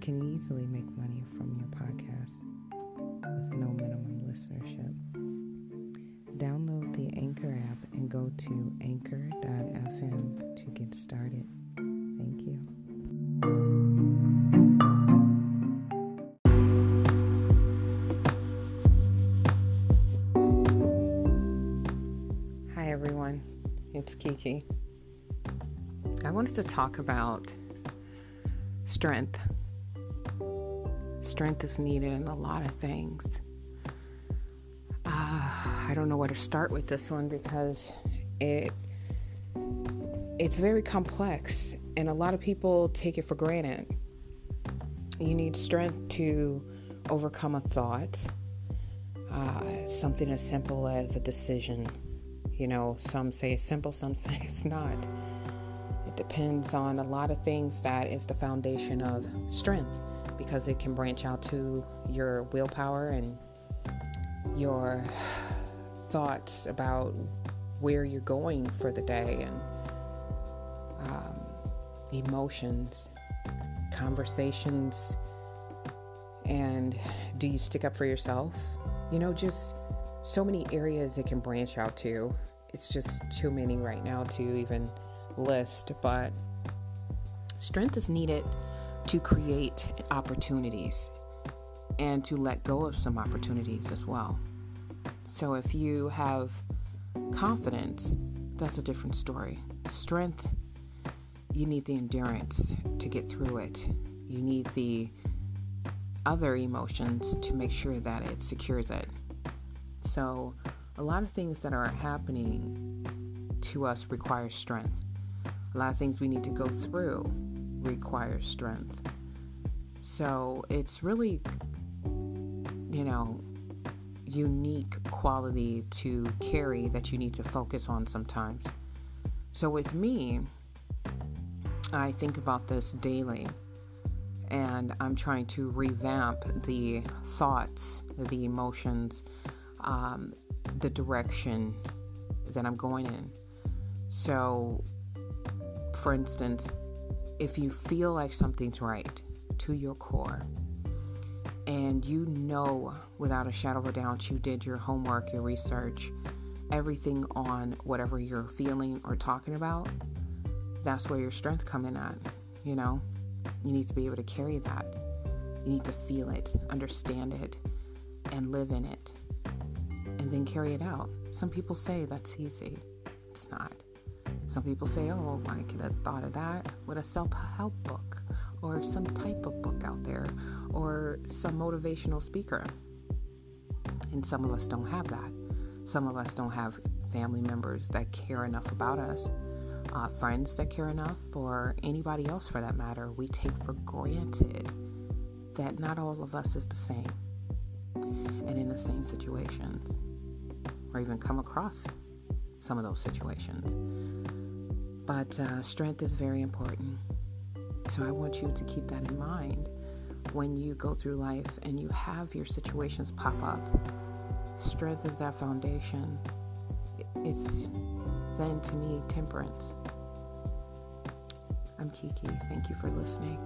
Can easily make money from your podcast with no minimum listenership. Download the Anchor app and go to anchor.fm to get started. Thank you. Hi, everyone. It's Kiki. I wanted to talk about strength. Strength is needed in a lot of things. Uh, I don't know where to start with this one because it it's very complex and a lot of people take it for granted. You need strength to overcome a thought, uh, something as simple as a decision. You know, some say it's simple, some say it's not. It depends on a lot of things that is the foundation of strength because it can branch out to your willpower and your thoughts about where you're going for the day and um, emotions, conversations, and do you stick up for yourself? You know, just so many areas it can branch out to. It's just too many right now to even list, but strength is needed to create opportunities and to let go of some opportunities as well. So if you have confidence, that's a different story. Strength, you need the endurance to get through it. You need the other emotions to make sure that it secures it. So, a lot of things that are happening to us require strength. A lot of things we need to go through require strength. So, it's really, you know, unique quality to carry that you need to focus on sometimes. So, with me, I think about this daily and I'm trying to revamp the thoughts, the emotions, um, the direction that I'm going in. So, for instance, if you feel like something's right to your core, and you know without a shadow of a doubt you did your homework, your research, everything on whatever you're feeling or talking about, that's where your strength come in at, you know? You need to be able to carry that. You need to feel it, understand it, and live in it. And then carry it out. Some people say that's easy. It's not. Some people say, oh, I could have thought of that with a self help book or some type of book out there or some motivational speaker. And some of us don't have that. Some of us don't have family members that care enough about us uh, friends that care enough, or anybody else for that matter, we take for granted that not all of us is the same and in the same situations, or even come across some of those situations. But uh, strength is very important. So I want you to keep that in mind when you go through life and you have your situations pop up. Strength is that foundation. It's then to me temperance. I'm Kiki. Thank you for listening.